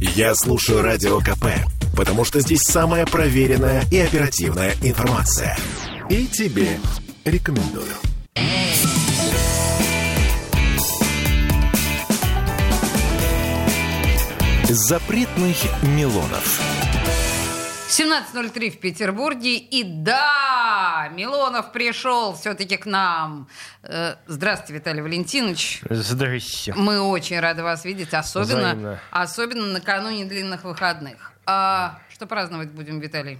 Я слушаю Радио КП, потому что здесь самая проверенная и оперативная информация. И тебе рекомендую. Запретных Милонов. 17.03 в Петербурге. И да, Милонов пришел все-таки к нам. Э, здравствуйте, Виталий Валентинович. Здрасте. Мы очень рады вас видеть, особенно, Взаимно. особенно накануне длинных выходных. А что праздновать будем, Виталий?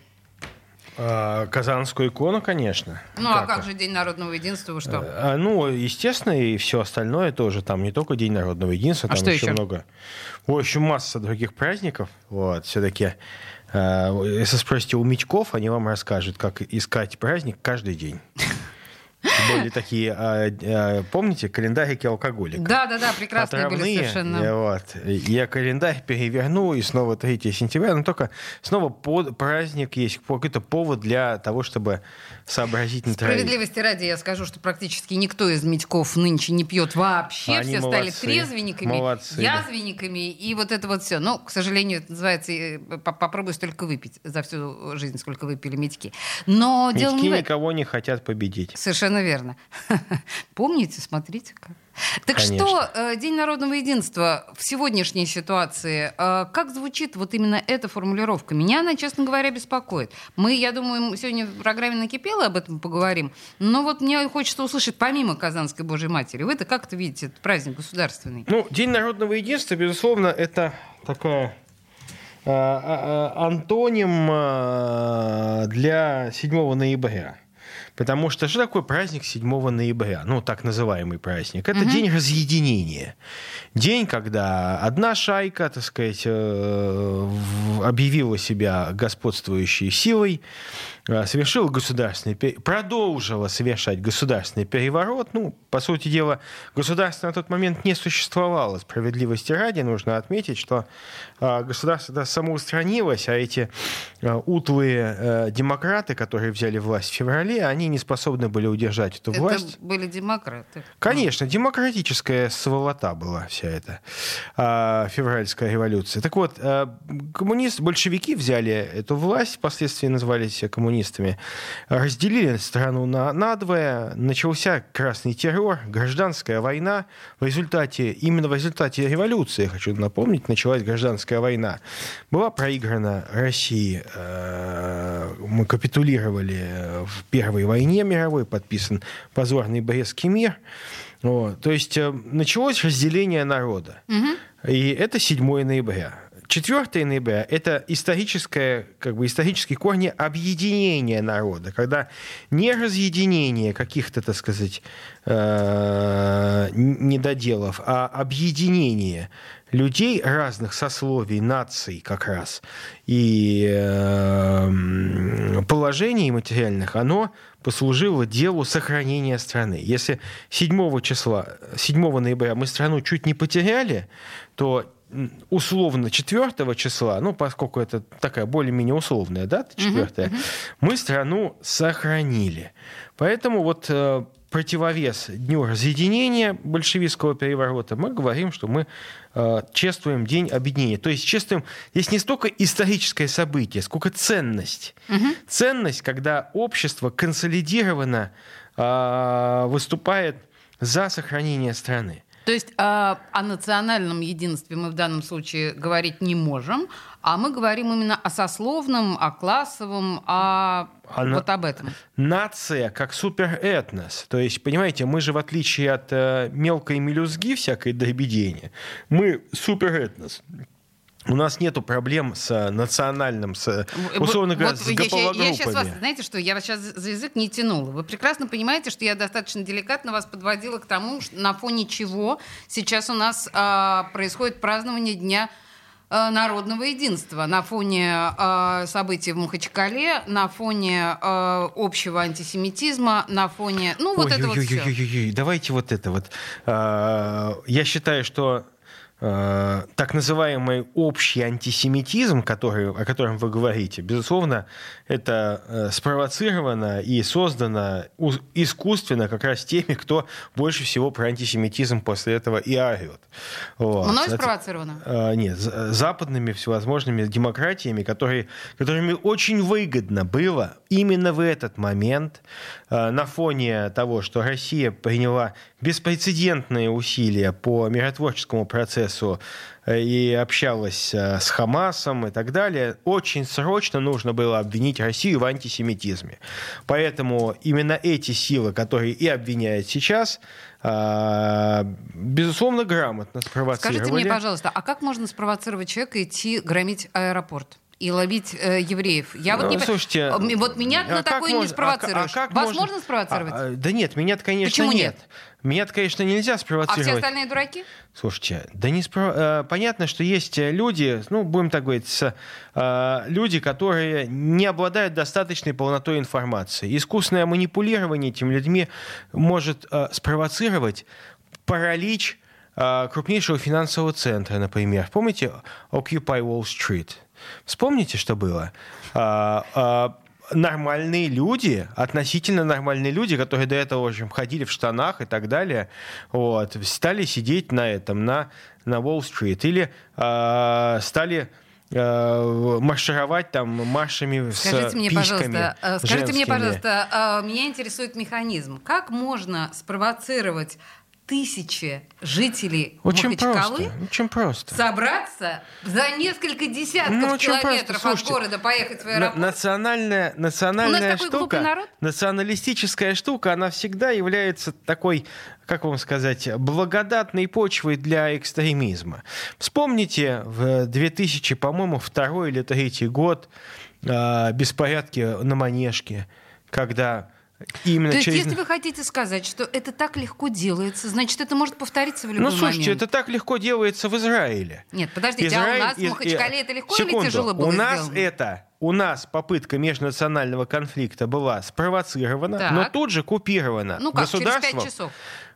А, Казанскую икону, конечно. Ну, а как же День народного единства? Вы что? А, ну, естественно, и все остальное тоже. Там не только День народного единства, А там еще, еще? много. В общем, масса других праздников. Вот, все-таки. Если спросите у Митьков, они вам расскажут, как искать праздник каждый день. Были такие, а, а, помните, календарики алкоголика? Да, да, да, прекрасные были Отравные, совершенно. э, Вот. Я календарь переверну, и снова 3 сентября, но только снова под, праздник есть, какой-то повод для того, чтобы сообразить на. Справедливости ради я скажу, что практически никто из Митьков нынче не пьет вообще. Они все стали молодцы. трезвенниками, Молодцы. язвенниками и вот это вот все. Ну, к сожалению, это называется э, по- попробуй столько выпить за всю жизнь, сколько выпили Митьки. Но дело Митьки не в этом. никого не хотят победить. Совершенно верно. Помните, смотрите как. Так Конечно. что, э, День народного единства в сегодняшней ситуации, э, как звучит вот именно эта формулировка? Меня она, честно говоря, беспокоит. Мы, я думаю, сегодня в программе «Накипело» об этом поговорим, но вот мне хочется услышать, помимо Казанской Божьей Матери, вы-то как это видите, этот праздник государственный? Ну, День народного единства, безусловно, это такая а, антоним для 7 ноября. Потому что что такое праздник 7 ноября? Ну, так называемый праздник. Это день разъединения. День, когда одна шайка, так сказать, э, объявила себя господствующей силой, э, совершила государственный, продолжила совершать государственный переворот. Ну, по сути дела, государство на тот момент не существовало. Справедливости ради нужно отметить, что государство да, самоустранилось, а эти э, утлые э, демократы, которые взяли власть в феврале, они не способны были удержать эту власть. Это были демократы. Конечно, демократическая сволота была вся эта а, февральская революция. Так вот, а, коммунист, большевики взяли эту власть, впоследствии назывались коммунистами, разделили страну на надвое, начался красный террор, гражданская война. В результате, именно в результате революции, хочу напомнить, началась гражданская война. Была проиграна России, э, мы капитулировали в Первой войне мировой, подписан позорный Брестский мир. Вот. То есть э, началось разделение народа. И это 7 ноября. 4 ноября – это историческое, как бы исторические корни объединения народа, когда не разъединение каких-то, так сказать, э, недоделов, а объединение людей разных сословий, наций как раз, и э, положений материальных, оно послужило делу сохранения страны. Если 7 числа, 7 ноября мы страну чуть не потеряли, то условно 4 числа, ну, поскольку это такая более-менее условная дата, 4 мы страну сохранили. Поэтому вот э, противовес Дню разъединения большевистского переворота мы говорим, что мы э, чествуем День объединения. То есть чествуем здесь не столько историческое событие, сколько ценность. Ценность, когда общество консолидированно э, выступает за сохранение страны. То есть а, о национальном единстве мы в данном случае говорить не можем, а мы говорим именно о сословном, о классовом, о Она- вот об этом. Нация как суперэтнос. То есть, понимаете, мы же в отличие от э, мелкой мелюзги всякой дребедения, мы суперэтнос. У нас нету проблем с э, национальным, с, э, условно говоря, Вот с я, ща- я сейчас вас, знаете что, я вас сейчас за язык не тянула. Вы прекрасно понимаете, что я достаточно деликатно вас подводила к тому, что на фоне чего сейчас у нас а, происходит празднование Дня а, народного единства на фоне а, событий в Махачкале, на фоне а, общего антисемитизма, на фоне, ну вот это вот все. Ой-ой-ой-ой-ой-ой, Давайте вот это вот. А, Я считаю, что э, так называемый общий антисемитизм, который, о котором вы говорите, безусловно, это э, спровоцировано и создано искусственно как раз теми, кто больше всего про антисемитизм после этого и орет. Вот. Мной спровоцировано? Э, нет, западными всевозможными демократиями, которые, которыми очень выгодно было именно в этот момент э, на фоне того, что Россия приняла беспрецедентные усилия по миротворческому процессу э, и общалась э, с Хамасом и так далее, очень срочно нужно было обвинить Россию в антисемитизме. Поэтому именно эти силы, которые и обвиняют сейчас, безусловно, грамотно спровоцировали. Скажите мне, пожалуйста, а как можно спровоцировать человека идти громить аэропорт? и ловить э, евреев. Я вот не Слушайте, вот меня а на такое можно, не спровоцируешь. А, а как Вас можно, можно спровоцировать? А, а, да нет, меня конечно, Почему нет. нет. Меня, конечно, нельзя спровоцировать. А все остальные дураки? Слушайте, да не спро... Э, понятно, что есть люди, ну, будем так говорить, с, э, люди, которые не обладают достаточной полнотой информации. Искусственное манипулирование этими людьми может э, спровоцировать паралич э, крупнейшего финансового центра, например. Помните Occupy Wall Street? Вспомните, что было. А, а, нормальные люди, относительно нормальные люди, которые до этого, в общем, ходили в штанах и так далее, вот, стали сидеть на этом, на, на Уолл-стрит. Или э, стали э, маршировать там маршами скажите с мне, письками пожалуйста, э, Скажите женскими. мне, пожалуйста, меня интересует механизм. Как можно спровоцировать тысячи жителей очень Махачкалы просто, очень просто. собраться за несколько десятков ну, километров от города поехать в аэропорт. Национальная, национальная штука, националистическая штука, она всегда является такой, как вам сказать, благодатной почвой для экстремизма. Вспомните в 2000, по-моему, второй или третий год а, беспорядки на Манежке, когда Именно То есть, через... если вы хотите сказать, что это так легко делается, значит, это может повториться в любой момент. Ну, слушайте, момент. это так легко делается в Израиле. Нет, подождите, Израиль... а у нас в Махачкале это легко Секунду. или тяжело было У нас сделано? это у нас попытка межнационального конфликта была спровоцирована, так. но тут же купирована. Ну как, через пять часов?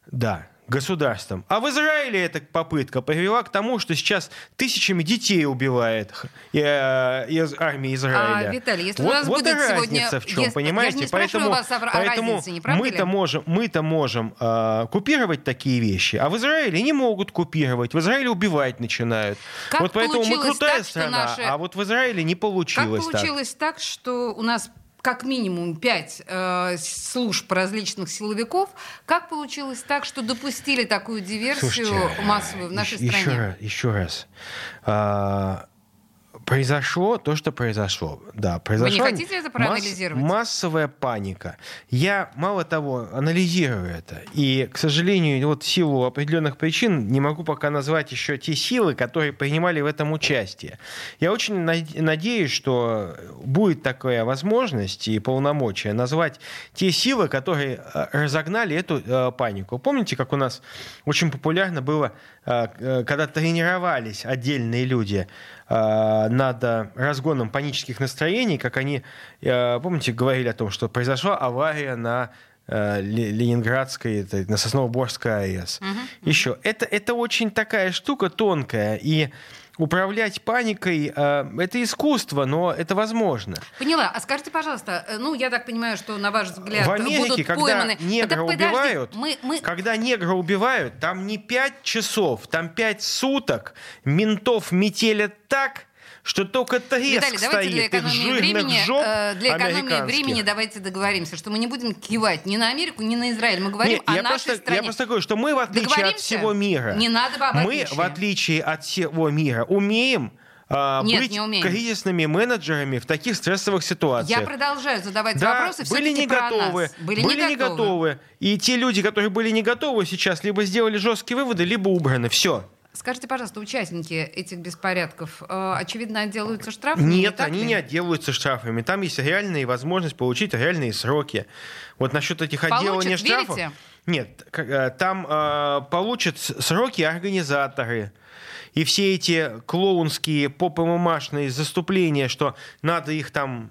Да, государством. А в Израиле эта попытка привела к тому, что сейчас тысячами детей убивает э, из армии Израиля. А, Виталий, если вот, у нас вот будет разница сегодня... в чем, если... понимаете? Я поэтому вас о поэтому мы-то можем, мы-то можем э, купировать такие вещи, а в Израиле не могут купировать. В Израиле убивать начинают. Как вот поэтому мы крутая так, страна, наши... а вот в Израиле не получилось Как получилось так, так что у нас как минимум пять э, служб различных силовиков. Как получилось так, что допустили такую диверсию Слушайте, массовую в нашей еще, стране? Раз. Еще раз. А, произошло то, что произошло. Да, произошло Вы не хотите это проанализировать? Масс, массовая паника. Я, мало того, анализирую это. И, к сожалению, вот в силу определенных причин не могу пока назвать еще те силы, которые принимали в этом участие. Я очень надеюсь, что будет такая возможность и полномочия назвать те силы, которые э, разогнали эту э, панику. Помните, как у нас очень популярно было, э, когда тренировались отдельные люди над разгоном панических настроений, как они, помните, говорили о том, что произошла авария на Ленинградской, на Сосновоборской АЭС. Угу. Еще. Это, это очень такая штука тонкая, и управлять паникой э, это искусство, но это возможно. Поняла. А скажите, пожалуйста, э, ну я так понимаю, что на ваш взгляд в Америке, будут когда пойманы. негра так, убивают, мы, мы... когда негра убивают, там не пять часов, там пять суток ментов метелят так что только треск Виталий, стоит для экономии времени, жоп э, для экономии времени давайте договоримся, что мы не будем кивать ни на Америку, ни на Израиль. Мы говорим Нет, о я нашей просто, стране. Я просто говорю, что мы, в отличие от всего мира, не надо мы, в отличие от всего мира, умеем а, Нет, быть не кризисными менеджерами в таких стрессовых ситуациях. Я продолжаю задавать да, вопросы. Были не готовы. Были, были не, не готовы. И те люди, которые были не готовы сейчас, либо сделали жесткие выводы, либо убраны. Все. Скажите, пожалуйста, участники этих беспорядков, э, очевидно, отделаются штрафами? Нет, они ли? не отделаются штрафами. Там есть реальная возможность получить реальные сроки. Вот насчет этих Получат, отделания штрафов... Верите? Нет, э, там э, получат сроки организаторы. И все эти клоунские попомамашные заступления, что надо их там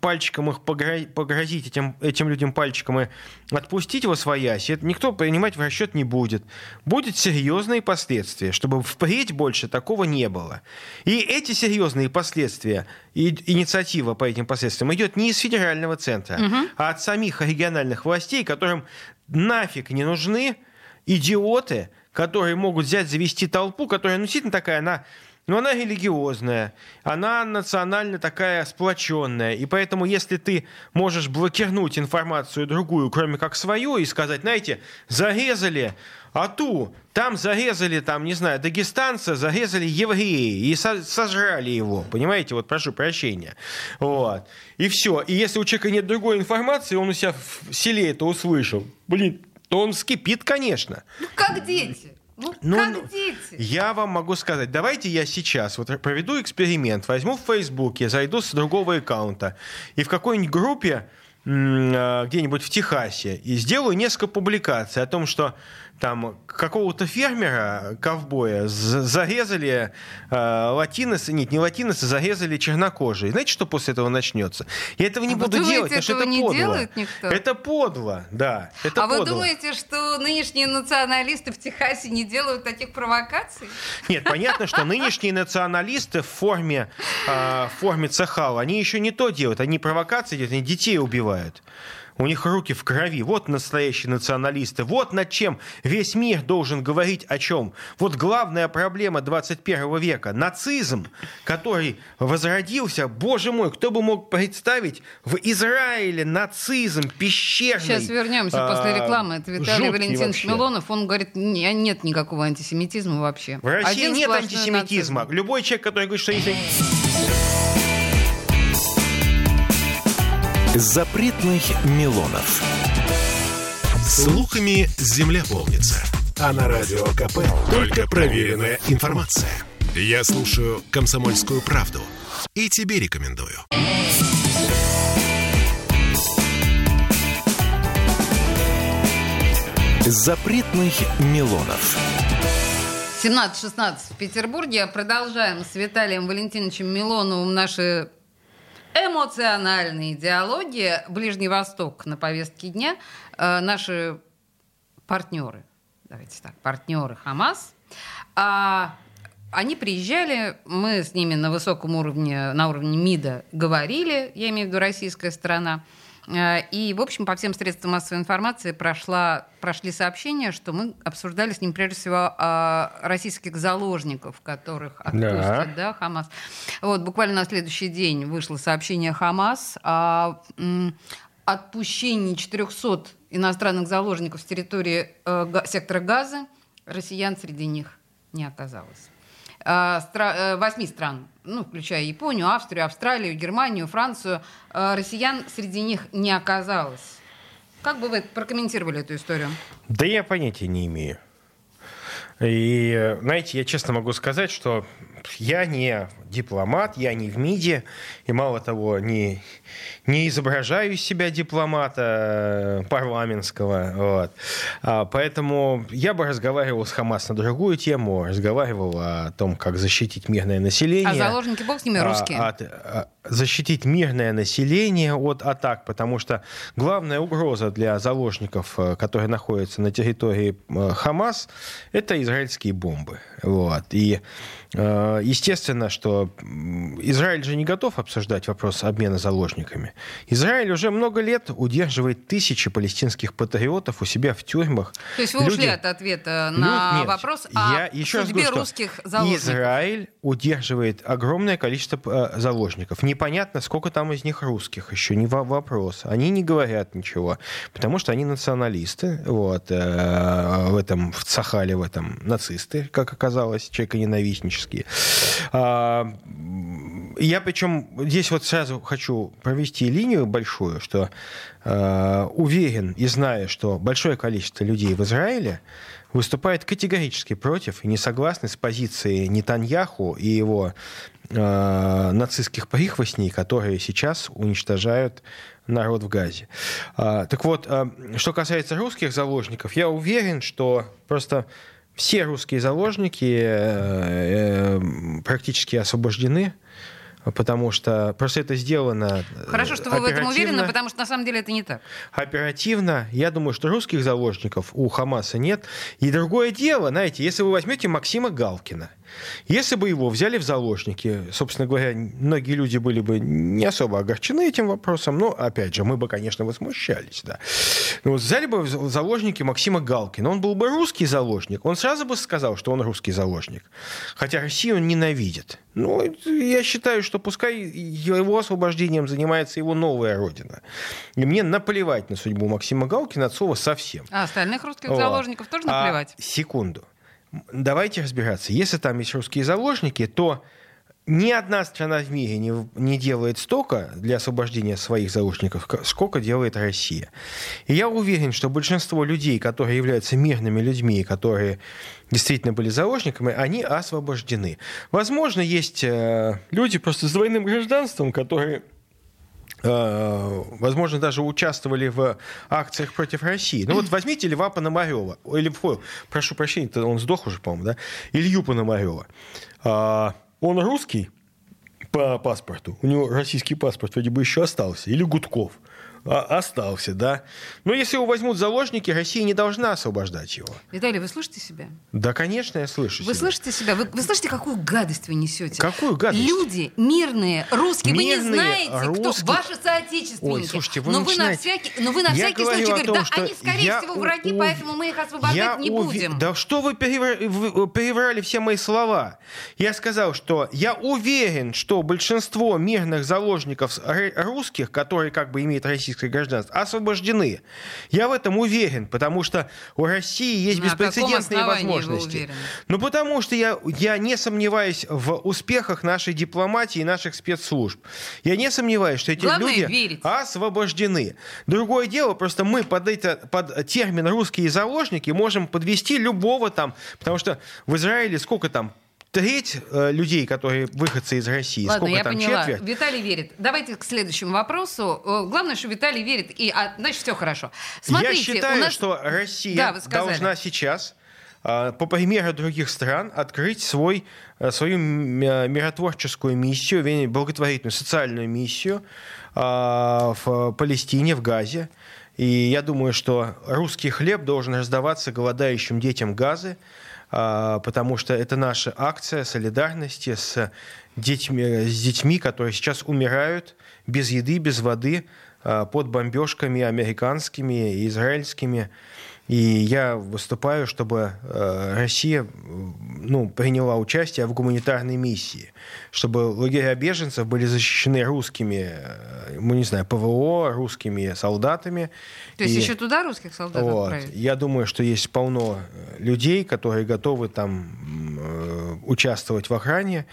пальчиком их погрозить этим, этим людям пальчиком и отпустить его своясь, это никто принимать в расчет не будет. Будут серьезные последствия, чтобы впредь больше такого не было. И эти серьезные последствия, и инициатива по этим последствиям идет не из федерального центра, угу. а от самих региональных властей, которым нафиг не нужны идиоты, которые могут взять, завести толпу, которая ну, действительно такая, она но она религиозная, она национально такая сплоченная. И поэтому, если ты можешь блокировать информацию другую, кроме как свою, и сказать, знаете, зарезали ту, там зарезали, там, не знаю, дагестанца, зарезали евреи и со сожрали его, понимаете, вот прошу прощения. Вот. И все. И если у человека нет другой информации, он у себя в селе это услышал, блин, то он скипит, конечно. Ну, как дети. Ну, ну, как ну, дети? Я вам могу сказать, давайте я сейчас вот проведу эксперимент, возьму в Фейсбуке, зайду с другого аккаунта и в какой-нибудь группе а, где-нибудь в Техасе и сделаю несколько публикаций о том, что там какого-то фермера, ковбоя, зарезали э, латиносы, нет, не латиносы, зарезали чернокожие. Знаете, что после этого начнется? Я этого не а буду думаете, делать, потому что это не подло. Делает никто? Это подло, да. Это а подло. вы думаете, что нынешние националисты в Техасе не делают таких провокаций? Нет, понятно, что нынешние националисты в форме, э, в форме Цехала, они еще не то делают, они провокации делают, они детей убивают у них руки в крови. Вот настоящие националисты. Вот над чем весь мир должен говорить о чем. Вот главная проблема 21 века. Нацизм, который возродился. Боже мой, кто бы мог представить в Израиле нацизм пещерный. Сейчас вернемся а, после рекламы. Это Виталий Валентинович Милонов. Он говорит, нет никакого антисемитизма вообще. В России Один нет антисемитизма. Нацизм. Любой человек, который говорит, что если... Запретных Милонов. Слухами земля полнится. А на радио КП только проверенная информация. Я слушаю «Комсомольскую правду» и тебе рекомендую. Запретных Милонов. 17-16 в Петербурге. Продолжаем с Виталием Валентиновичем Милоновым наши Эмоциональные диалоги. Ближний Восток на повестке дня. Э, наши партнеры, давайте так, партнеры Хамас. А, они приезжали, мы с ними на высоком уровне, на уровне МИДа говорили, я имею в виду российская сторона. Э, и, в общем, по всем средствам массовой информации прошла, прошли сообщения, что мы обсуждали с ним, прежде всего, российских заложников, которых отпустят, да, да Хамас. Вот, буквально на следующий день вышло сообщение Хамас о отпущении 400 иностранных заложников с территории э, сектора Газа. Россиян среди них не оказалось. Э, э, восьми стран, ну, включая Японию, Австрию, Австралию, Германию, Францию, э, россиян среди них не оказалось. Как бы вы прокомментировали эту историю? Да я понятия не имею. И, знаете, я честно могу сказать, что я не дипломат, я не в МИДе, и мало того, не, не изображаю из себя дипломата э, парламентского. Вот. А, поэтому я бы разговаривал с Хамас на другую тему, разговаривал о том, как защитить мирное население. А заложники, бог с ними, русские? А, от, а, защитить мирное население от атак, потому что главная угроза для заложников, э, которые находятся на территории э, Хамас, это израильские бомбы. Вот. И естественно, что Израиль же не готов обсуждать вопрос обмена заложниками. Израиль уже много лет удерживает тысячи палестинских патриотов у себя в тюрьмах. То есть вы Люди... ушли от ответа на Нет, вопрос о я еще судьбе раз говорю, русских заложников. Израиль удерживает огромное количество э, заложников. Непонятно, сколько там из них русских, еще не вопрос. Они не говорят ничего, потому что они националисты, вот, э, в этом, в Цахале, в этом, нацисты, как оказалось, человеконенавистнические. А, я причем здесь вот сразу хочу провести линию большую, что э, уверен и знаю, что большое количество людей в Израиле выступает категорически против и не согласны с позицией Нетаньяху и его э, нацистских прихвостней, которые сейчас уничтожают народ в Газе. А, так вот, э, что касается русских заложников, я уверен, что просто все русские заложники э, э, практически освобождены потому что просто это сделано э, Хорошо, что вы в этом уверены, потому что на самом деле это не так. оперативно. Я думаю, что русских заложников у Хамаса нет. И другое дело, знаете, если вы возьмете Максима Галкина, если бы его взяли в заложники, собственно говоря, многие люди были бы не особо огорчены этим вопросом, но, опять же, мы бы, конечно, возмущались, да. Но вот взяли бы в заложники Максима Галкина, он был бы русский заложник, он сразу бы сказал, что он русский заложник. Хотя Россию он ненавидит. Ну, я считаю, что пускай его освобождением занимается его новая родина. И мне наплевать на судьбу Максима Галкина от слова совсем. А остальных русских Вот. заложников тоже А, наплевать? секунду. Давайте разбираться. Если там есть русские заложники, то ни одна страна в мире не, не делает столько для освобождения своих заложников, сколько делает Россия. И я уверен, что большинство людей, которые являются мирными людьми, которые действительно были заложниками, они освобождены. Возможно, есть э, люди просто с двойным гражданством, которые возможно, даже участвовали в акциях против России. Ну вот возьмите Льва Пономарева, или, фу, прошу прощения, он сдох уже, по-моему, да? Илью Пономарева. А, Он русский по паспорту, у него российский паспорт вроде бы еще остался, или Гудков. А- остался, да. Но если его возьмут заложники, Россия не должна освобождать его. Виталий, вы слышите себя? Да, конечно, я слышу. Вы себя. слышите себя? Вы, вы слышите, какую гадость вы несете? Какую гадость? Люди мирные, русские, вы не Мирные, знаете, кто русские. ваши соотечественники. Ой, слушайте, вы но, вы на начинаете- всякий, но вы на Я всякий случай говорите, том, да, что они, скорее я всего, враги, у- поэтому мы их освобождать Я не уви- будем. Да что вы перевра- вы переврали все мои слова? Я сказал, что я уверен, что большинство мирных заложников р- русских, которые как бы имеют российское гражданство, освобождены. Я в этом уверен, потому что у России есть На беспрецедентные возможности. Ну, потому что я, я не сомневаюсь в успехах нашей дипломатии и наших спецслужб. Я не сомневаюсь, что эти Главное люди верить. освобождены. Другое дело, просто мы под, это, под термин «русские заложники» можем подвести любого там, потому что в Израиле сколько там? Треть э, людей, которые выходцы из России, Ладно, сколько я там поняла. четверть? Виталий верит. Давайте к следующему вопросу. Э, Главное, что Виталий верит, и а, значит все хорошо. Смотрите, Я считаю, нас... что Россия Да, должна сейчас, а, по примеру других стран, открыть свой, э, свою э, миротворческую миссию, благотворительную социальную миссию в Палестине, в Газе. И я думаю, что русский хлеб должен раздаваться голодающим детям Газы, потому что это наша акция солидарности с детьми, с детьми, которые сейчас умирают без еды, без воды, а, под бомбежками американскими и израильскими. И я выступаю, чтобы э, Россия ну, приняла участие в гуманитарной миссии, чтобы лагеря беженцев были защищены русскими, э, ну, не знаю, ПВО, русскими солдатами. То есть И- еще туда русских солдат вот. отправить? Я думаю, что есть полно э, людей, которые готовы там э, участвовать в охране.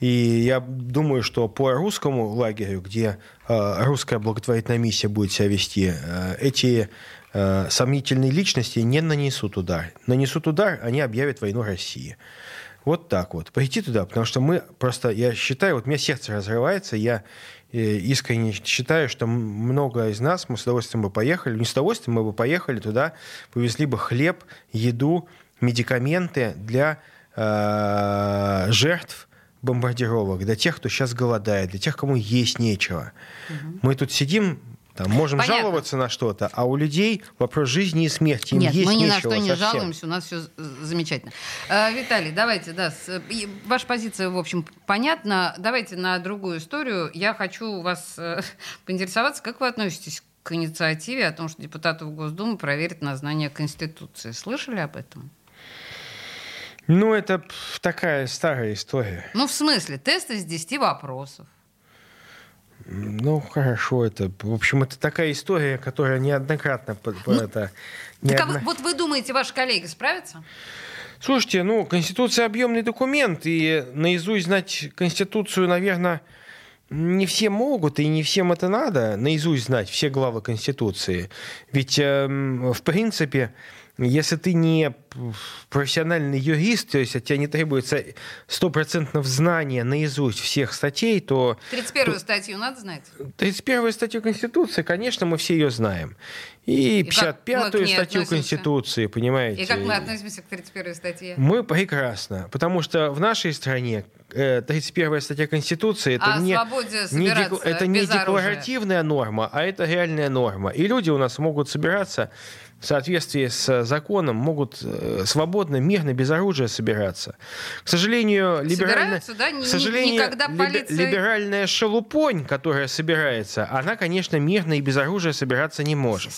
И я думаю, что по русскому лагерю, где э, русская благотворительная миссия будет себя вести, э, эти э, сомнительные личности не нанесут удар. Нанесут удар, они объявят войну России. Вот так вот. Пойти туда, потому что мы просто, я считаю, вот у меня сердце разрывается, я э, искренне считаю, что много из нас, мы с удовольствием бы поехали, не с удовольствием, мы бы поехали туда, повезли бы хлеб, еду, медикаменты для э, жертв бомбардировок, для тех, кто сейчас голодает, для тех, кому есть нечего. Мы тут сидим, там, можем Понятно. жаловаться на что-то, а у людей вопрос жизни и смерти. Им Нет, есть мы ни на что не совсем. жалуемся, у нас все замечательно. Э, Виталий, давайте, да, с- ваша позиция, в общем, понятна. Давайте на другую историю. Я хочу вас э, поинтересоваться, как вы относитесь к инициативе о том, что депутатов Госдумы проверят на знание Конституции. Слышали об этом? Ну, это такая старая история. Ну, в смысле, тест из 10 вопросов. Ну, хорошо, это, в общем, это такая история, которая неоднократно по- это, Так а вы- неодно- вот вы думаете, ваши коллеги справятся? Слушайте, ну, Конституция объемный документ, и наизусть знать Конституцию, наверное, не все могут, и не всем это надо, наизусть знать все главы Конституции. Ведь, эм, в принципе, если ты не профессиональный юрист, то есть от тебя не требуется стопроцентно знания наизусть всех статей, то 31-ю статью надо знать? 31 статью Конституции, конечно, мы все ее знаем. и И как мы 55-ю к ней статью? Конституции, понимаете? И как мы относимся к 31 статье? Мы прекрасно, потому что в нашей стране э, 31 статья Конституции это О не, не деку- это не без оружия. декларативная норма, а это реальная норма. И люди у нас могут собираться в соответствии с законом, могут э, свободно, мирно, без оружия собираться. К сожалению, либеральная, да? Ни- к ни- сожалению, никогда полиция- либеральная шелупонь, которая собирается, она, конечно, мирно и без оружия собираться не может.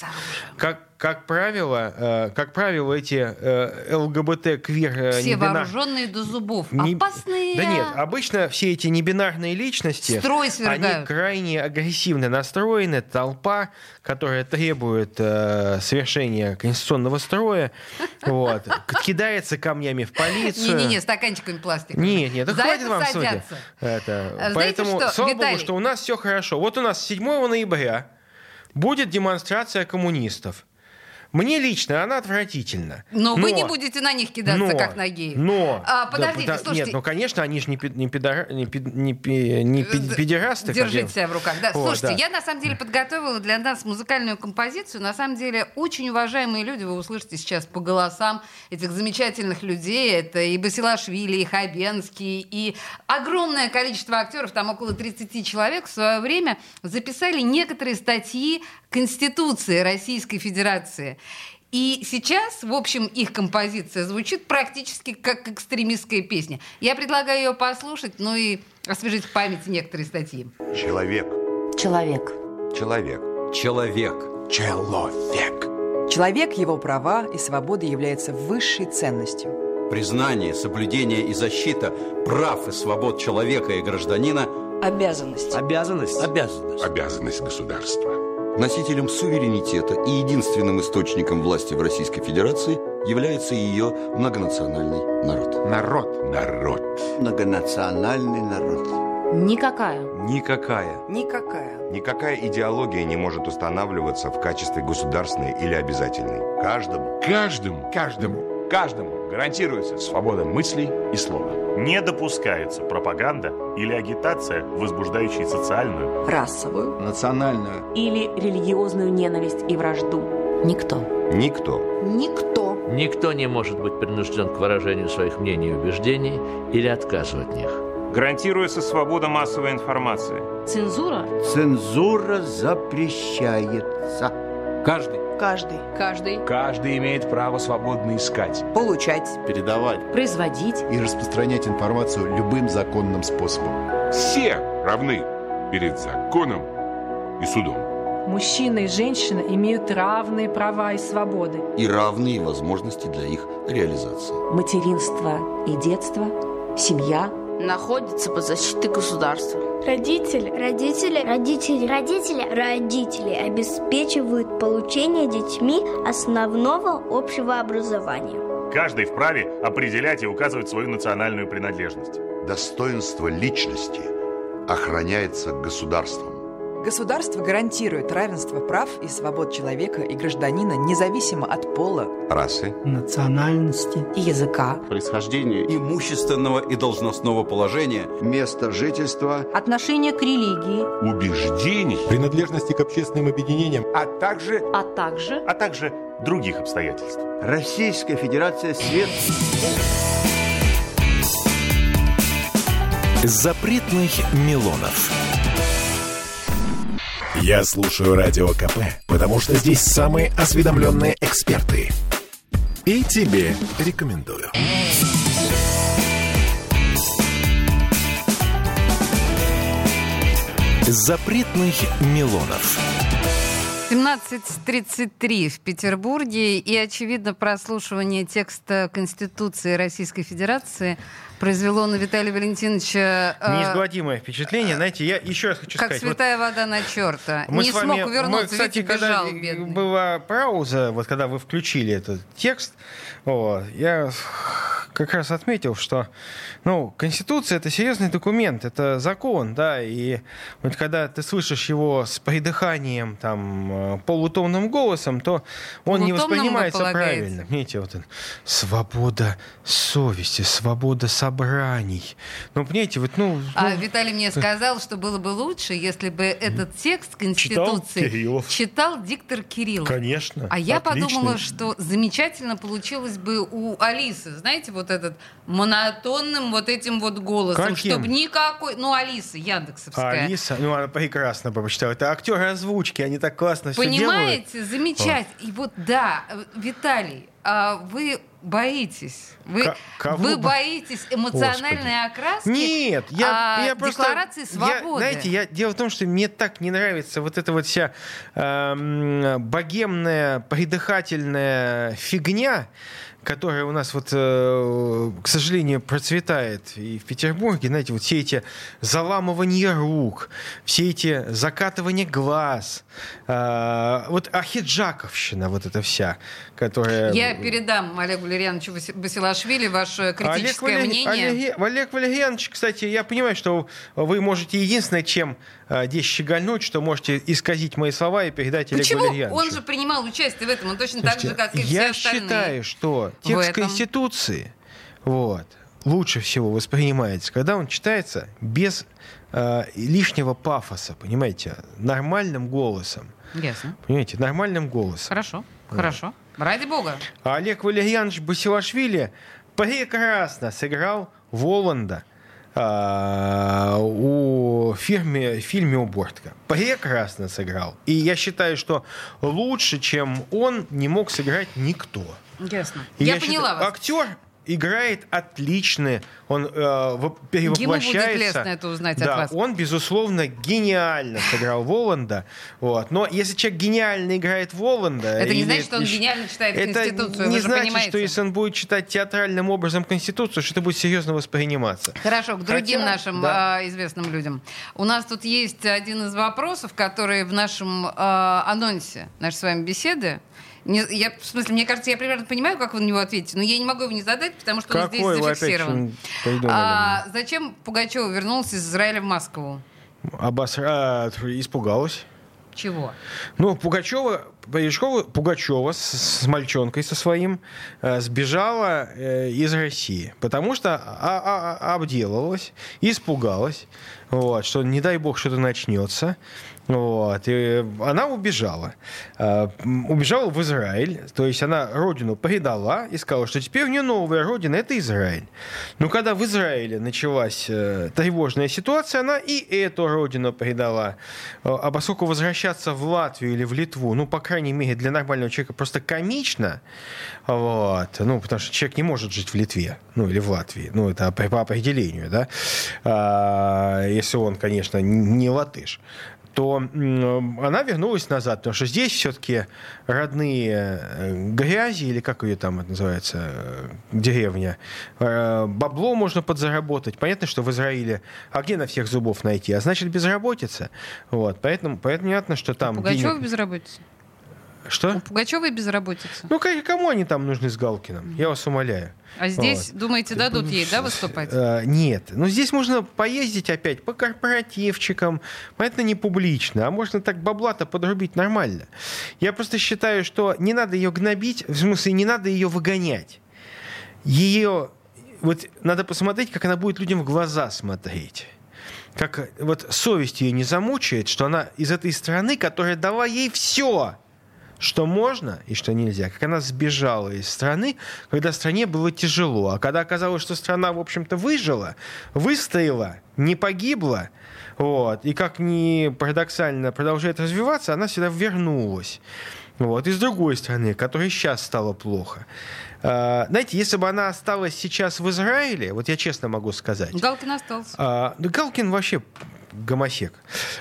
Как, как правило, э, как правило, эти э, ЛГБТ квир э, Все небинар- вооруженные до зубов. не- Опасные. Да нет, обычно все эти небинарные личности, Строй они свергают. крайне агрессивно настроены, толпа, которая требует совершения конституционного строя, вот, кидается камнями в полицию. Не-не-не, стаканчиками пластика. Нет, нет, да За хватит вам. Это. Знаете Поэтому, что, слава Виталий? богу, что у нас все хорошо. Вот у нас 7 ноября будет демонстрация коммунистов. Мне лично она отвратительна. Но, вы не будете на них кидаться, но, как на геев. Но. А, подождите, да, слушайте. Нет, ну, конечно, они же не, пи- не, пидора- не, пи- не, пи- не пи- педерасты. Держите себя в руках. Да. Вот, Слушайте, да. я на самом деле подготовила для нас музыкальную композицию. На самом деле, очень уважаемые люди, вы услышите сейчас по голосам этих замечательных людей. Это и Басилашвили, и Хабенский, и огромное количество актеров, там около 30 человек в свое время записали некоторые статьи Конституции Российской Федерации. И сейчас, в общем, их композиция звучит практически как экстремистская песня. Я предлагаю ее послушать, ну и освежить в памяти некоторые статьи. Человек. Человек. Человек. Человек. Человек. Человек, его права и свободы являются высшей ценностью. Признание, соблюдение и защита прав и свобод человека и гражданина Обязанность. обязанность. Обязанность. Обязанность государства. Носителем суверенитета и единственным источником власти в Российской Федерации является ее многонациональный народ. Народ. Народ. Многонациональный народ. Никакая. Никакая. Никакая. Никакая идеология не может устанавливаться в качестве государственной или обязательной. Каждому Каждому. Каждому. Каждому гарантируется свобода мыслей и слова. Не допускается пропаганда или агитация, возбуждающая социальную, Расовую. Национальную. Или религиозную ненависть и вражду. Никто. никто Никто. Никто не может быть принужден к выражению своих мнений и убеждений или отказу от них. Гарантируется свобода массовой информации. Цензура. Цензура запрещается. Каждый. Каждый. Каждый. Каждый имеет право свободно искать. Получать. Передавать Производить. и распространять информацию любым законным способом. Все равны перед законом и судом. Мужчина и женщина имеют равные права и свободы. И равные возможности для их реализации. Материнство и детство. Семья. Находится под защитой государства. Родители, родители, родители, родители, родители обеспечивают получение детьми основного общего образования. Каждый вправе определять и указывать свою национальную принадлежность. Достоинство личности охраняется государством. Государство гарантирует равенство прав и свобод человека и гражданина независимо от пола, расы, Национальности. И языка. Происхождение имущественного и должностного положения. Место жительства Отношение к религии. Убеждений. принадлежности к общественным объединениям. А также, А также А также других обстоятельств. Российская Федерация свет. Запретных Милонов. Я слушаю Радио КП, потому что здесь самые осведомленные эксперты. И тебе рекомендую. Запретных Милонов. 17.33 в Петербурге, и, очевидно, прослушивание текста Конституции Российской Федерации произвело на Виталия Валентиновича... э, Неизгладимое впечатление. Знаете, я еще раз хочу как сказать. вот святая вода на черта. Мы Не с вами- смог увернуться, мы, кстати, когда бежал, бедный. была пауза, вот когда вы включили этот текст, вот, я как раз отметил, что ну, Конституция это серьезный документ, это закон, да, и вот когда ты слышишь его с придыханием, там, э, полутонным голосом, то он не воспринимается правильно. Понимаете, вот он, свобода совести, свобода собраний. Ну, понимаете, вот, ну... А ну, Виталий мне сказал, что было бы лучше, если бы этот текст Конституции читал, читал диктор Кириллов. Конечно. А я отлично. подумала, что замечательно получилось бы у Алисы, знаете, вот этот монотонным вот этим вот голосом, Каким? чтобы никакой... Ну, Алиса, Яндексовская. Алиса, ну, она прекрасно прочитала. Это актеры озвучки, они так классно все делают. Понимаете, замечательно. И вот, да, Виталий, а вы боитесь. Вы, К- кого вы бо- боитесь эмоциональной окраски Нет, я, а, я просто... декларации я- свободы. знаете, я, дело в том, что мне так не нравится вот эта вот вся эм, богемная, придыхательная фигня, которая у нас вот, э, к сожалению, процветает и в Петербурге, знаете, вот все эти заламывания рук, все эти закатывания глаз, э, вот ахиджаковщина вот эта вся, которая... Я передам Олегу Валерьяновичу Баси- Басилашвили ваше критическое Олег, мнение. Олег, Олег Валерьянович, кстати, я понимаю, что вы можете единственное, чем э, здесь щегольнуть, что можете исказить мои слова и передать Олегу Почему? Валерьяновичу. Он же принимал участие в этом, он точно так же, Слушайте, как и все я остальные. считаю, что текст этом. Конституции вот, лучше всего воспринимается, когда он читается без э, лишнего пафоса, понимаете, нормальным голосом. Ясно. Понимаете, нормальным голосом. Хорошо, хорошо. Ради бога. А Олег Валерьянович Басилашвили прекрасно сыграл Воланда а, у фирме, фильме «Убортка». Прекрасно сыграл. И я считаю, что лучше, чем он, не мог сыграть никто. Ясно. И я, считаю, поняла вас. Актер играет отлично, он э, во- Ему перевоплощается. будет лестно это узнать да, от вас. он, безусловно, гениально сыграл Воланда. Вот. Но если человек гениально играет Воланда... Это не значит, что он гениально читает это Конституцию, не вы же значит, понимаете. что если он будет читать театральным образом Конституцию, что это будет серьезно восприниматься. Хорошо, к другим Хотя, нашим да. а, известным людям. У нас тут есть один из вопросов, который в нашем а, анонсе нашей с вами беседы. Не- я, в смысле, мне кажется, я примерно понимаю, как вы на него ответите, но я не могу его не задать, потому что он Какой здесь вы опять зафиксирован. А, зачем Пугачева вернулся из Израиля в Москву? Обосра... Испугалась. Чего? Ну, Пугачева, Пугачева, Пугачева с, с мальчонкой со своим э, сбежала э, из России, потому что а- а- а- обделалась, испугалась, вот, что не дай бог что-то начнется. Вот, и она убежала. М, убежала в Израиль, то есть она родину предала и сказала, что теперь у нее новая родина, это Израиль. Но когда в Израиле началась э, тревожная ситуация, она и эту родину предала. Э, А поскольку возвращаться в Латвию или в Литву, ну, по крайней мере, для нормального человека просто комично, вот, ну, потому что человек не может жить в Литве, ну, или в Латвии, ну, это по, по определению, да, А, если он, конечно, не латыш то она вернулась назад, потому что здесь все-таки родные э, грязи, или как ее там это называется, э, деревня, э, бабло можно подзаработать. Понятно, что в Израиле, а где на всех зубов найти? А значит, безработица. Вот, поэтому, поэтому понятно, что там... Пугачева денег- безработица. Что? Пугачева безработица. Ну, к- кому они там нужны с Галкиным? Я вас умоляю. А здесь, Вот. думаете, дадут ей, да, выступать? Э, Нет. Ну, здесь можно поездить опять по корпоративчикам. Понятно, не публично. А можно так бабла-то подрубить нормально. Я просто считаю, что не надо ее гнобить. В смысле, не надо ее выгонять. Ее... Вот надо посмотреть, как она будет людям в глаза смотреть. Как вот совесть ее не замучает, что она из этой страны, которая дала ей все, что можно и что нельзя. Как она сбежала из страны, когда стране было тяжело. А когда оказалось, что страна, в общем-то, выжила, выстояла, не погибла, вот, и как ни парадоксально продолжает развиваться, она сюда вернулась. Вот, из другой страны, которой сейчас стало плохо. А, Знаете, если бы она осталась сейчас в Израиле, вот я честно могу сказать, Галкин остался. а, да Галкин вообще гомосек.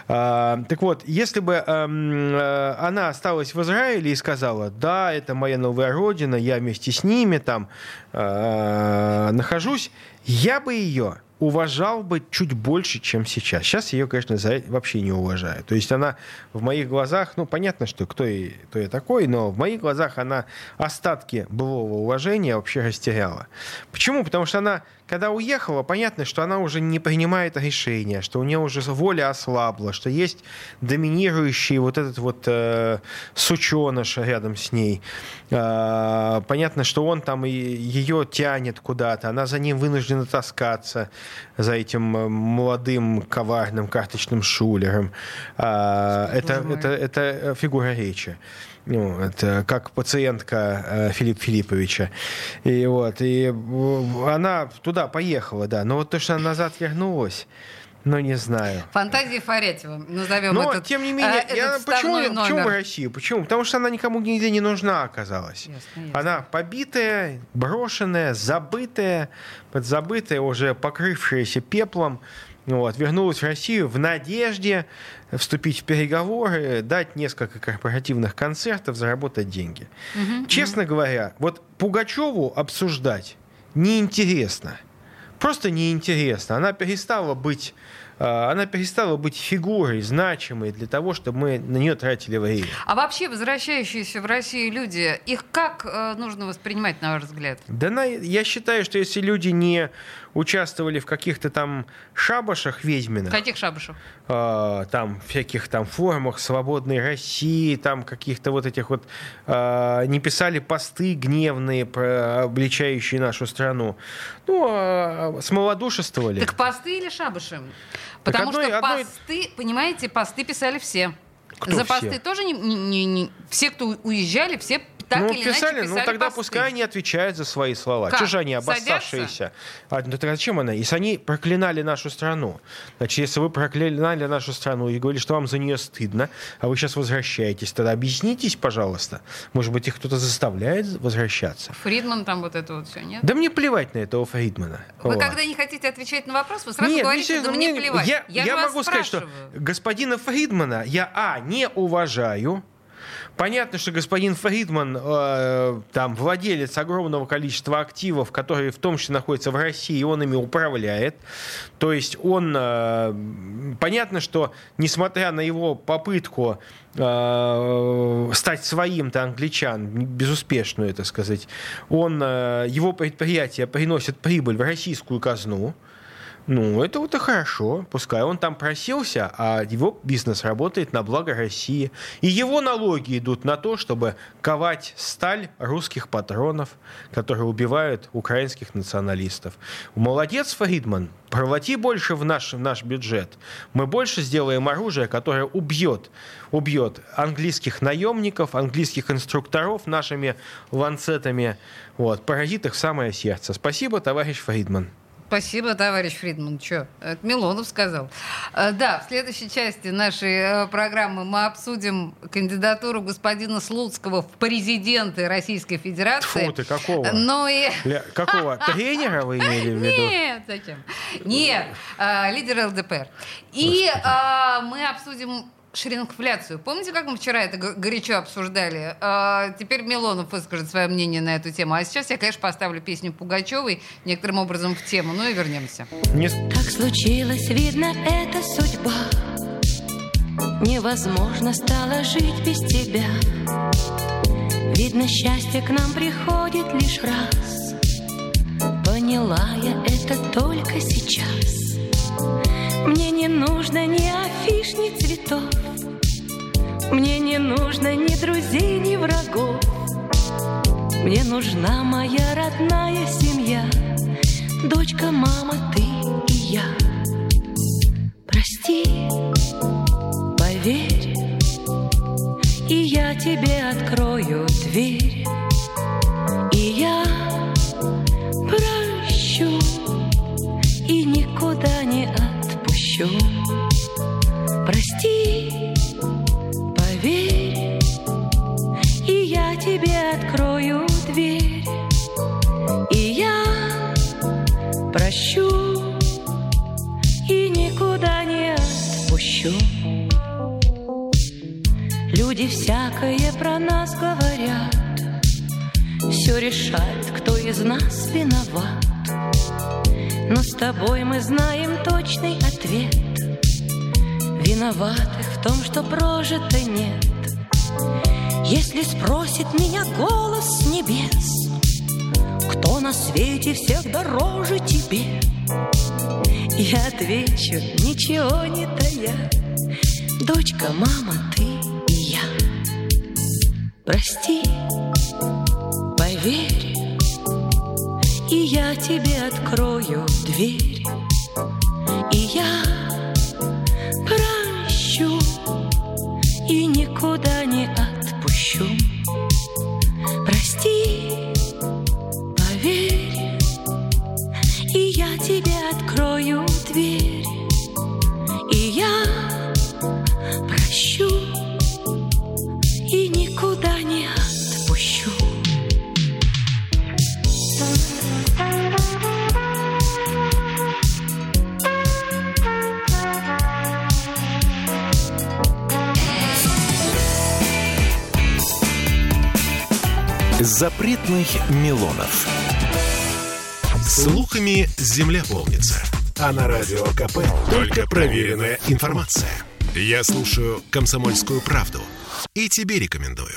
А, так вот, если бы э, она осталась в Израиле и сказала, да, это моя новая родина, я вместе с ними там э, нахожусь, я бы ее уважал бы чуть больше, чем сейчас. Сейчас ее, конечно, за вообще не уважаю. То есть она в моих глазах, ну, понятно, что кто, и, кто я такой, но в моих глазах она остатки былого уважения вообще растеряла. Почему? Потому что она, когда уехала, понятно, что она уже не принимает решения, что у нее уже воля ослабла, что есть доминирующий вот этот вот э, сученыш рядом с ней. Э, понятно, что он там и ее тянет куда-то, она за ним вынуждена таскаться за этим э, молодым коварным карточным шулером. А, это, это, это фигура речи. Ну, это как пациентка э, Филиппа Филипповича. И вот, и она туда поехала, да. Но вот то, что она назад вернулась, ну, не знаю. Фантазия Фарятьева, назовем Но, этот тем не менее, э, я, почему, вставной почему номер. Россию? Почему? Потому что она никому нигде не нужна оказалась. Ясно, ясно. Она побитая, брошенная, забытая, подзабытая, уже покрывшаяся пеплом. Вот, вернулась в Россию в надежде вступить в переговоры, дать несколько корпоративных концертов, заработать деньги. Мгм, Честно говоря, вот Пугачеву обсуждать неинтересно. Просто неинтересно. Она перестала быть э, она перестала быть фигурой значимой для того, чтобы мы на нее тратили время. А вообще возвращающиеся в Россию люди, их как э, нужно воспринимать, на ваш взгляд? Да на, я считаю, что если люди не участвовали в каких-то там шабашах ведьминых, Каких шабашев? э, там всяких там форумах свободной России, там каких-то вот этих вот э, не писали посты гневные, обличающие нашу страну, ну, э, смолодушествовали. Так посты или шабаши? Потому одной- что одной- посты, понимаете, посты писали все. Кто За все? посты тоже не, не- не- не- все, кто уезжали, все так ну, или писали, иначе писали ну тогда посты. пускай они отвечают за свои слова. Как? Что же они, обоссавшиеся? А, ну, так зачем она? Если они проклинали нашу страну, значит, если вы проклинали нашу страну и говорили, что вам за нее стыдно, а вы сейчас возвращаетесь, тогда объяснитесь, пожалуйста. Может быть, их кто-то заставляет возвращаться? Фридман там вот это вот все, нет? Да мне плевать на этого Фридмана. Вы Вот. когда не хотите отвечать на вопрос, вы сразу Нет, говорите, не да мне мне- плевать. Я, Я, я могу сказать, что спрашиваю. господина Фридмана я, а, не уважаю. Понятно, что господин Фридман э, там владелец огромного количества активов, которые в том числе находятся в России, он ими управляет. То есть он... э, понятно, что несмотря на его попытку э, стать своим-то англичан, безуспешную, это сказать, он, э, его предприятие приносит прибыль в российскую казну. Ну, это вот и хорошо. Пускай он там просился, а его бизнес работает на благо России. И его налоги идут на то, чтобы ковать сталь русских патронов, которые убивают украинских националистов. Молодец, Фридман. Проводи больше в наш, в наш бюджет. Мы больше сделаем оружие, которое убьет, убьет английских наемников, английских инструкторов нашими ланцетами. Вот, поразит их в самое сердце. Спасибо, товарищ Фридман. Спасибо, товарищ Фридман. Че, это Милонов сказал. Э, Да, в следующей части нашей э, программы мы обсудим кандидатуру господина Слуцкого в президенты Российской Федерации. Фу ты, какого? Ну и... Ля- Какого? Тренера вы имели в виду? Нет, зачем? Нет, э, лидер ЛДПр. И мы обсудим шрингфляцию. Помните, как мы вчера это горячо обсуждали? Э, теперь Милонов выскажет свое мнение на эту тему. А сейчас я, конечно, поставлю песню Пугачевой некоторым образом в тему. Ну и вернемся. Так случилось, видно, это судьба. Невозможно стало жить без тебя. Видно, счастье к нам приходит лишь раз. Поняла я это только сейчас. Мне не нужно ни афиш, ни цветов. Мне не нужно ни друзей, ни врагов. Мне нужна моя родная семья. Дочка, мама, ты и я. Прости, поверь, и я тебе открою дверь. И я прощу, и не отпущу. Прости, поверь, и я тебе открою дверь. И я прощу и никуда не отпущу. Люди всякое про нас говорят, все решает, кто из нас виноват. Но с тобой мы знаем точный ответ. Виноватых в том, что прожито нет. Если спросит меня голос небес Кто на свете всех дороже тебе? Я отвечу, ничего не тая. Дочка, мама, ты и я. Прости, поверь И я тебе открою дверь И я прощу И никуда не отпущу Запретных Милонов. Слухами земля полнится. А на радио КП только проверенная информация. Я слушаю «Комсомольскую правду» и тебе рекомендую.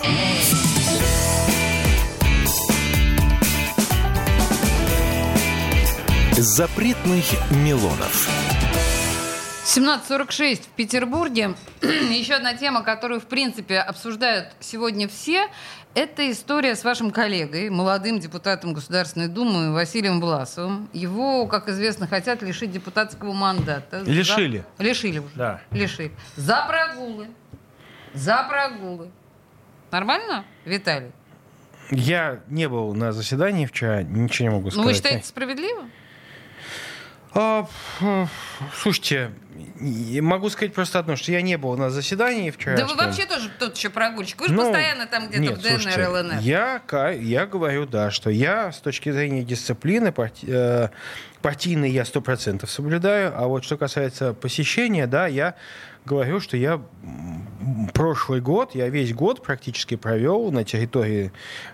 Запретных Милонов. 17.46 в Петербурге. Еще одна тема, которую, в принципе, обсуждают сегодня все, это история с вашим коллегой, молодым депутатом Государственной Думы Василием Власовым. Его, как известно, хотят лишить депутатского мандата. Лишили. За... Лишили уже. Да. Лишили. За прогулы. За прогулы. Нормально, Виталий? Я не был на заседании вчера, ничего не могу сказать. Ну, вы считаете справедливо? А, слушайте, могу сказать просто одно, что я не был на заседании вчера. Да вы вообще тоже тот еще прогульщик. Вы же Ну, постоянно там где-то нет, в ДНР, слушайте, ЛНР. Я, я говорю, да, что я с точки зрения дисциплины парти- э, партийной я сто процентов соблюдаю, а вот что касается посещения, да, я говорю, что я прошлый год, я весь год практически провел на территории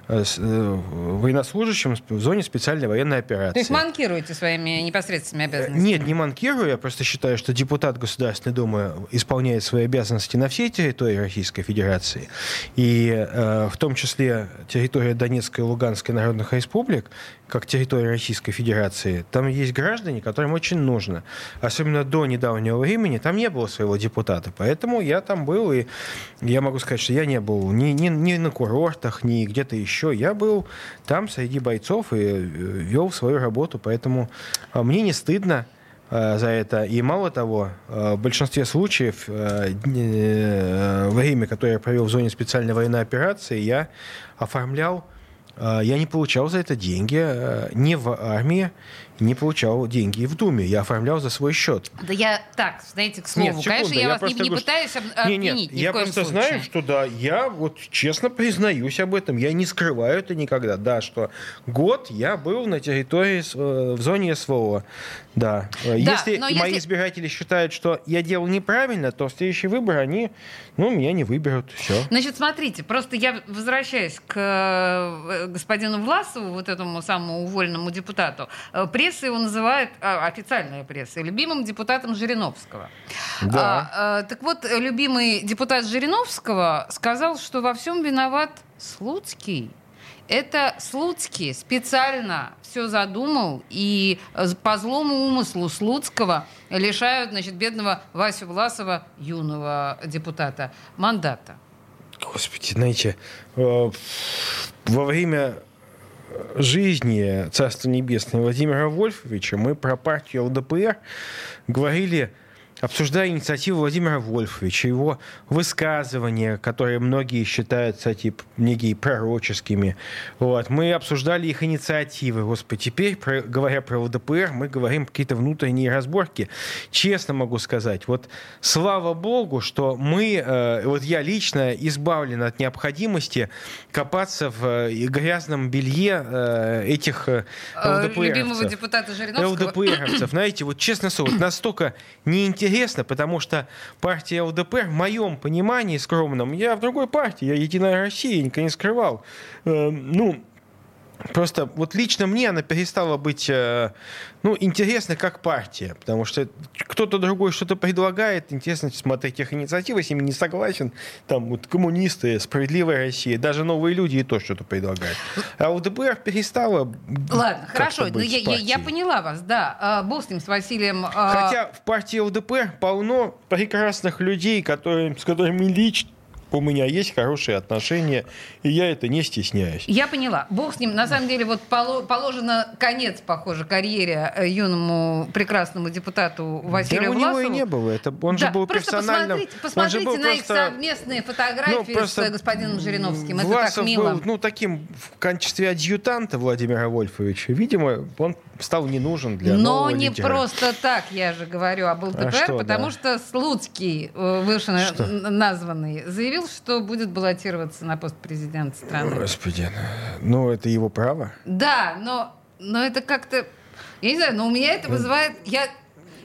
э, э, военнослужащим в зоне специальной военной операции. То есть манкируете своими непосредственными обязанностями? Нет, не манкирую. Я просто считаю, что депутат Государственной Думы исполняет свои обязанности на всей территории Российской Федерации. И э, в том числе территория Донецкой и Луганской народных республик, как территория Российской Федерации, там есть граждане, которым очень нужно. Особенно до недавнего времени там не было своего депутата. Поэтому я там был, и я могу сказать, что я не был ни, ни, ни на курортах, ни где-то еще. Я был там среди бойцов и э, вел свою работу. Поэтому а, мне не стыдно э, за это. И мало того, э, в большинстве случаев э, э, время, которое я провел в зоне специальной военной операции, я оформлял э, я не получал за это деньги э, ни в армии, не получал деньги в Думе. Я оформлял за свой счет. Да я так, знаете, к слову. Нет, секунду, Конечно, я, вас не, не пытаюсь об- Не, нет, обвинить ни я в коем просто случае. знаю, что да, я вот честно признаюсь об этом, я не скрываю это никогда, да, что год я был на территории, э, в зоне СВО, да. Э, Да, если но мои если- избиратели считают, что я делал неправильно, то в следующий выбор они, ну, меня не выберут, все. Значит, смотрите, просто я возвращаюсь к э, господину Власову, вот этому самому уволенному депутату. Э, Пресса его называет, официальная пресса, любимым депутатом Жириновского. Да. А, э, так вот, э, любимый депутат Жириновского сказал, что во всем виноват Слуцкий. Это Слуцкий специально все задумал, и э, по злому умыслу Слуцкого лишают, значит, бедного Васю Власова, юного депутата, мандата. Господи, знаете, э, во время жизни Царства Небесного Владимира Вольфовича мы про партию ЛДПР говорили, обсуждая инициативу Владимира Вольфовича, его высказывания, которые многие считают, кстати, некие пророческими. Вот. Мы обсуждали их инициативы. Господи, теперь, про- говоря про ЛДПР, мы говорим какие-то внутренние разборки. Честно могу сказать, вот слава богу, что мы, э, вот я лично избавлен от необходимости копаться в э, грязном белье э, этих э, Э, ЛДПРовцев. Любимого депутата Жириновского. ЛДПРовцев, знаете, вот честно слово, вот настолько неинтересно, потому что партия ЛДПР, в моем понимании скромном, я в другой партии, я Единая Россия, никогда не скрывал. Э, ну, Просто вот лично мне она перестала быть э, ну, интересной как партия, потому что кто-то другой что-то предлагает, интересно смотреть их инициативы, с ними не согласен, там вот коммунисты, справедливая Россия, даже новые люди и то что-то предлагают. А ЛДПР перестала Ладно, хорошо, ну, я, я, я поняла вас, да. А, бог с ним, с Василием. А... Хотя в партии ЛДПР полно прекрасных людей, которые, с которыми лично у меня есть хорошие отношения, и я это не стесняюсь. Я поняла. Бог с ним. На самом деле, вот положено конец, похоже, карьере э, юному прекрасному депутату Василию да, Власову. у него и не было. Это, он да, же был просто персональным... Посмотрите, посмотрите на просто... их совместные фотографии ну, просто... с господином Жириновским. Это Власов так мило. был ну, таким в качестве адъютанта Владимира Вольфовича. Видимо, он стал не нужен для Но не лидера. просто так, я же говорю об ЛДПР, а что, потому да. что Слуцкий, э, выше названный, заявил, что будет баллотироваться на пост президента страны. Господи, ну это его право? Да, но, но это как-то... Я не знаю, но у меня это вызывает... Я,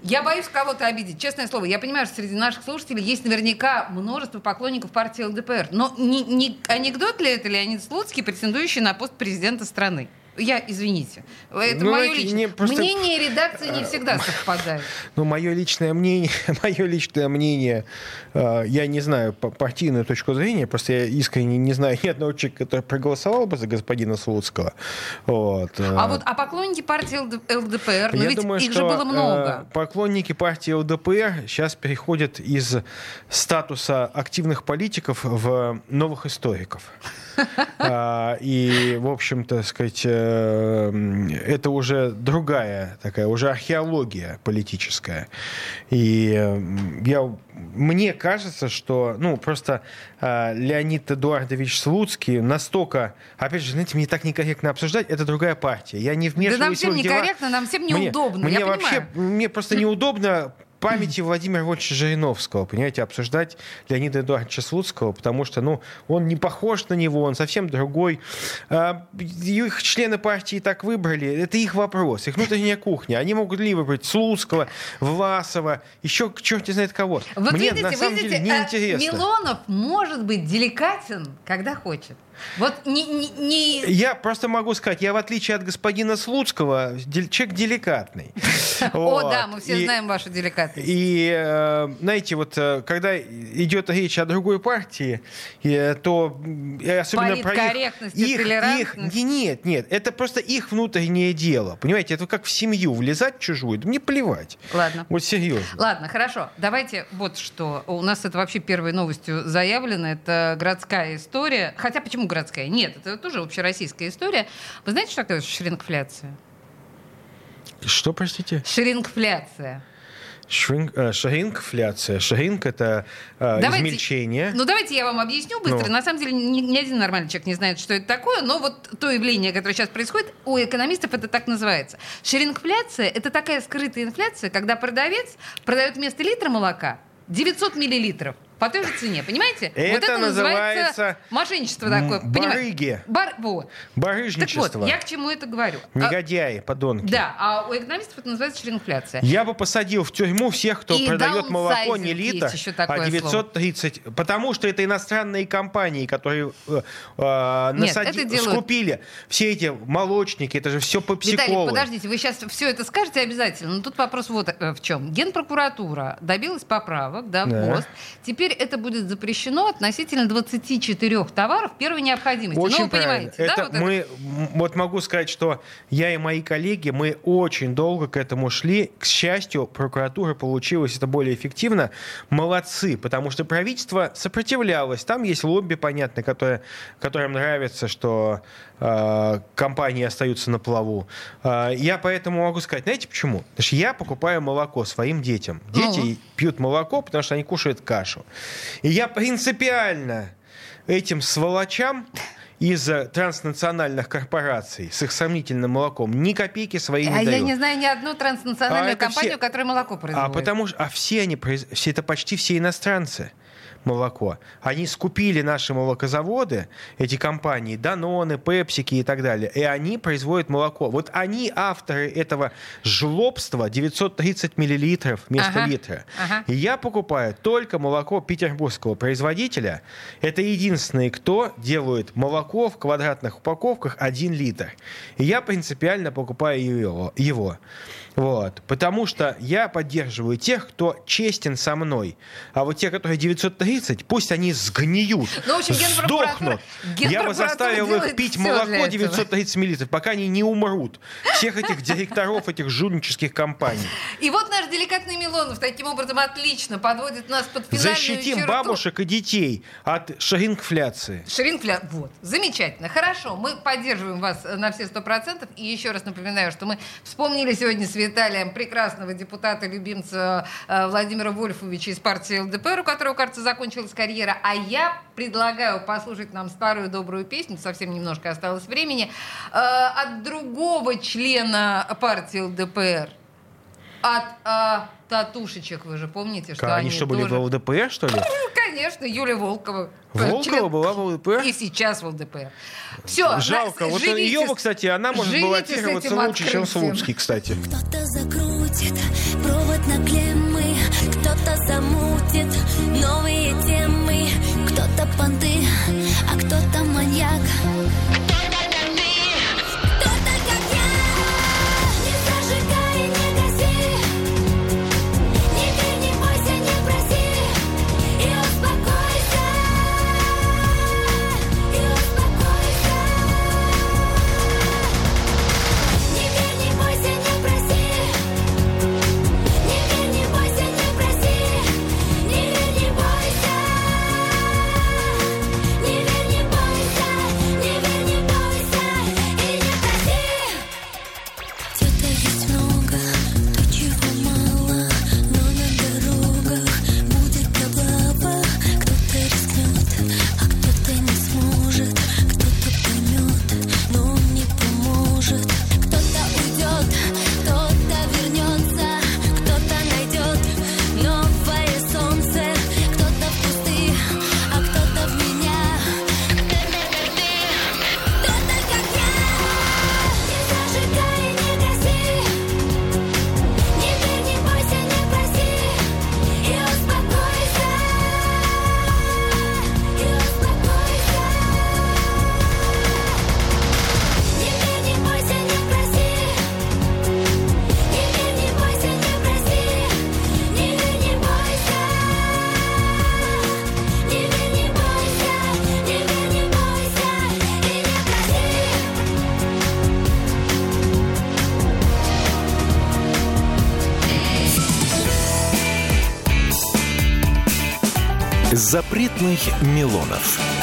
я боюсь кого-то обидеть, честное слово. Я понимаю, что среди наших слушателей есть наверняка множество поклонников партии ЛДПР. Но не, не анекдот ли это Леонид Слуцкий, претендующий на пост президента страны? Я, извините, это ну, мое личное. Просто... Мнение редакции не всегда совпадает. Ну, мое личное мнение, мое личное мнение, э, я не знаю партийную точку зрения, просто я искренне не знаю ни одного человека, который проголосовал бы за господина Слуцкого. Вот. Э. А вот а поклонники партии ЛДПР, ну ведь думаю, их же было много. Э, поклонники партии ЛДПР сейчас переходят из статуса активных политиков в новых историков. А, и, в общем-то, сказать, э, это уже другая такая, уже археология политическая. И я, мне кажется, что, ну, просто э, Леонид Эдуардович Слуцкий настолько, опять же, знаете, мне так некорректно обсуждать, это другая партия. Я не вмешиваюсь да нам всем некорректно, нам всем неудобно. Мне, мне вообще, мне просто неудобно памяти Владимира Вольфовича Жириновского, понимаете, обсуждать Леонида Эдуардовича Слуцкого, потому что, ну, он не похож на него, он совсем другой. А, их члены партии так выбрали, это их вопрос, их внутренняя кухня. Они могут ли выбрать Слуцкого, Власова, еще черт не знает кого. Вот Мне видите, на самом видите, деле неинтересно. Милонов может быть деликатен, когда хочет. Вот не, не, не... Я просто могу сказать, я в отличие от господина Слуцкого, человек деликатный. О, да, мы все знаем вашу деликатность. И, э, знаете, вот э, когда идет речь о другой партии, то особенно про их... их, их Нет, нет, это просто их внутреннее дело. Понимаете, это как в семью влезать в чужую, мне плевать. Ладно. Вот серьезно. Ладно, хорошо. Давайте вот что. У нас это вообще первой новостью заявлено. Это городская история. Хотя почему городская. Нет, это тоже общероссийская история. Вы знаете, что такое шрингфляция? Что, простите? Шрингфляция. Шринг, э, шрингфляция. Шринг — это э, давайте, измельчение. Ну, давайте я вам объясню быстро. Ну. На самом деле, ни, ни один нормальный человек не знает, что это такое, но вот то явление, которое сейчас происходит, у экономистов это так называется. Шрингфляция — это такая скрытая инфляция, когда продавец продает вместо литра молока 900 миллилитров по той же цене, понимаете? Это, вот это называется мошенничество такое. Барыги. Бар, вот. Барыжничество. Так вот, я к чему это говорю? Негодяи, а, подонки. Да, а у экономистов это называется шринфляция. Я бы посадил в тюрьму всех, кто И продает молоко не литр, а 930, слово. потому что это иностранные компании, которые э, э, насади... Нет, делают... скупили все эти молочники, это же все попсиколы. Виталий, подождите, вы сейчас все это скажете обязательно, но тут вопрос вот э, в чем. Генпрокуратура добилась поправок, да, в да. ГОСТ. Теперь теперь это будет запрещено относительно 24 товаров первой необходимости. Очень ну, вы понимаете, это да? Вот мы, это? вот могу сказать, что я и мои коллеги, мы очень долго к этому шли. К счастью, прокуратура получилась это более эффективно. Молодцы, потому что правительство сопротивлялось. Там есть лобби, понятно, которое, которым нравится, что э, компании остаются на плаву. Э, я поэтому могу сказать, знаете почему? Потому что я покупаю молоко своим детям. Дети ну. пьют молоко, потому что они кушают кашу. И я принципиально этим сволочам из транснациональных корпораций с их сомнительным молоком ни копейки свои не а дают. я не знаю ни одну транснациональную а компанию, все... которая молоко производит. А потому что а все они, все это почти все иностранцы. Молоко. Они скупили наши молокозаводы, эти компании, Даноны, Пепсики и так далее, и они производят молоко. Вот они авторы этого жлобства 930 миллилитров вместо Ага, литра. ага. И я покупаю только молоко петербургского производителя. Это единственные, кто делает молоко в квадратных упаковках 1 литр. И я принципиально покупаю его. Вот. Потому что я поддерживаю тех, кто честен со мной. А вот те, которые 930, пусть они сгниют, Ну, общем, сдохнут. Я бы заставил их пить молоко этого. 930 миллилитров, пока они не умрут. Всех этих директоров этих жульнических компаний. И вот наш деликатный Милонов таким образом отлично подводит нас под финальную Защитим черту. бабушек и детей от шрингфляции. Шринкфля... Вот, замечательно. Хорошо, мы поддерживаем вас на все сто процентов. И еще раз напоминаю, что мы вспомнили сегодня с Виталием прекрасного депутата-любимца э, Владимира Вольфовича из партии ЛДПР, у которого, кажется, закончилась карьера. А я предлагаю послушать нам старую добрую песню, совсем немножко осталось времени, э, от другого члена партии ЛДПр. От э, татушечек, вы же помните, что они, что, были тоже... в ЛДПР, что ли? Ну, конечно, Юлия Волкова. Волкова Член- была в ЛДПР? И сейчас в ЛДПр. Все, Жалко. Вот ее, бы, кстати, она может баллотироваться лучше, чем Слуцкий, кстати. Кто-то закрутит провод на клеммы, кто-то замутит новые темы, кто-то понты, Запретных Милонов.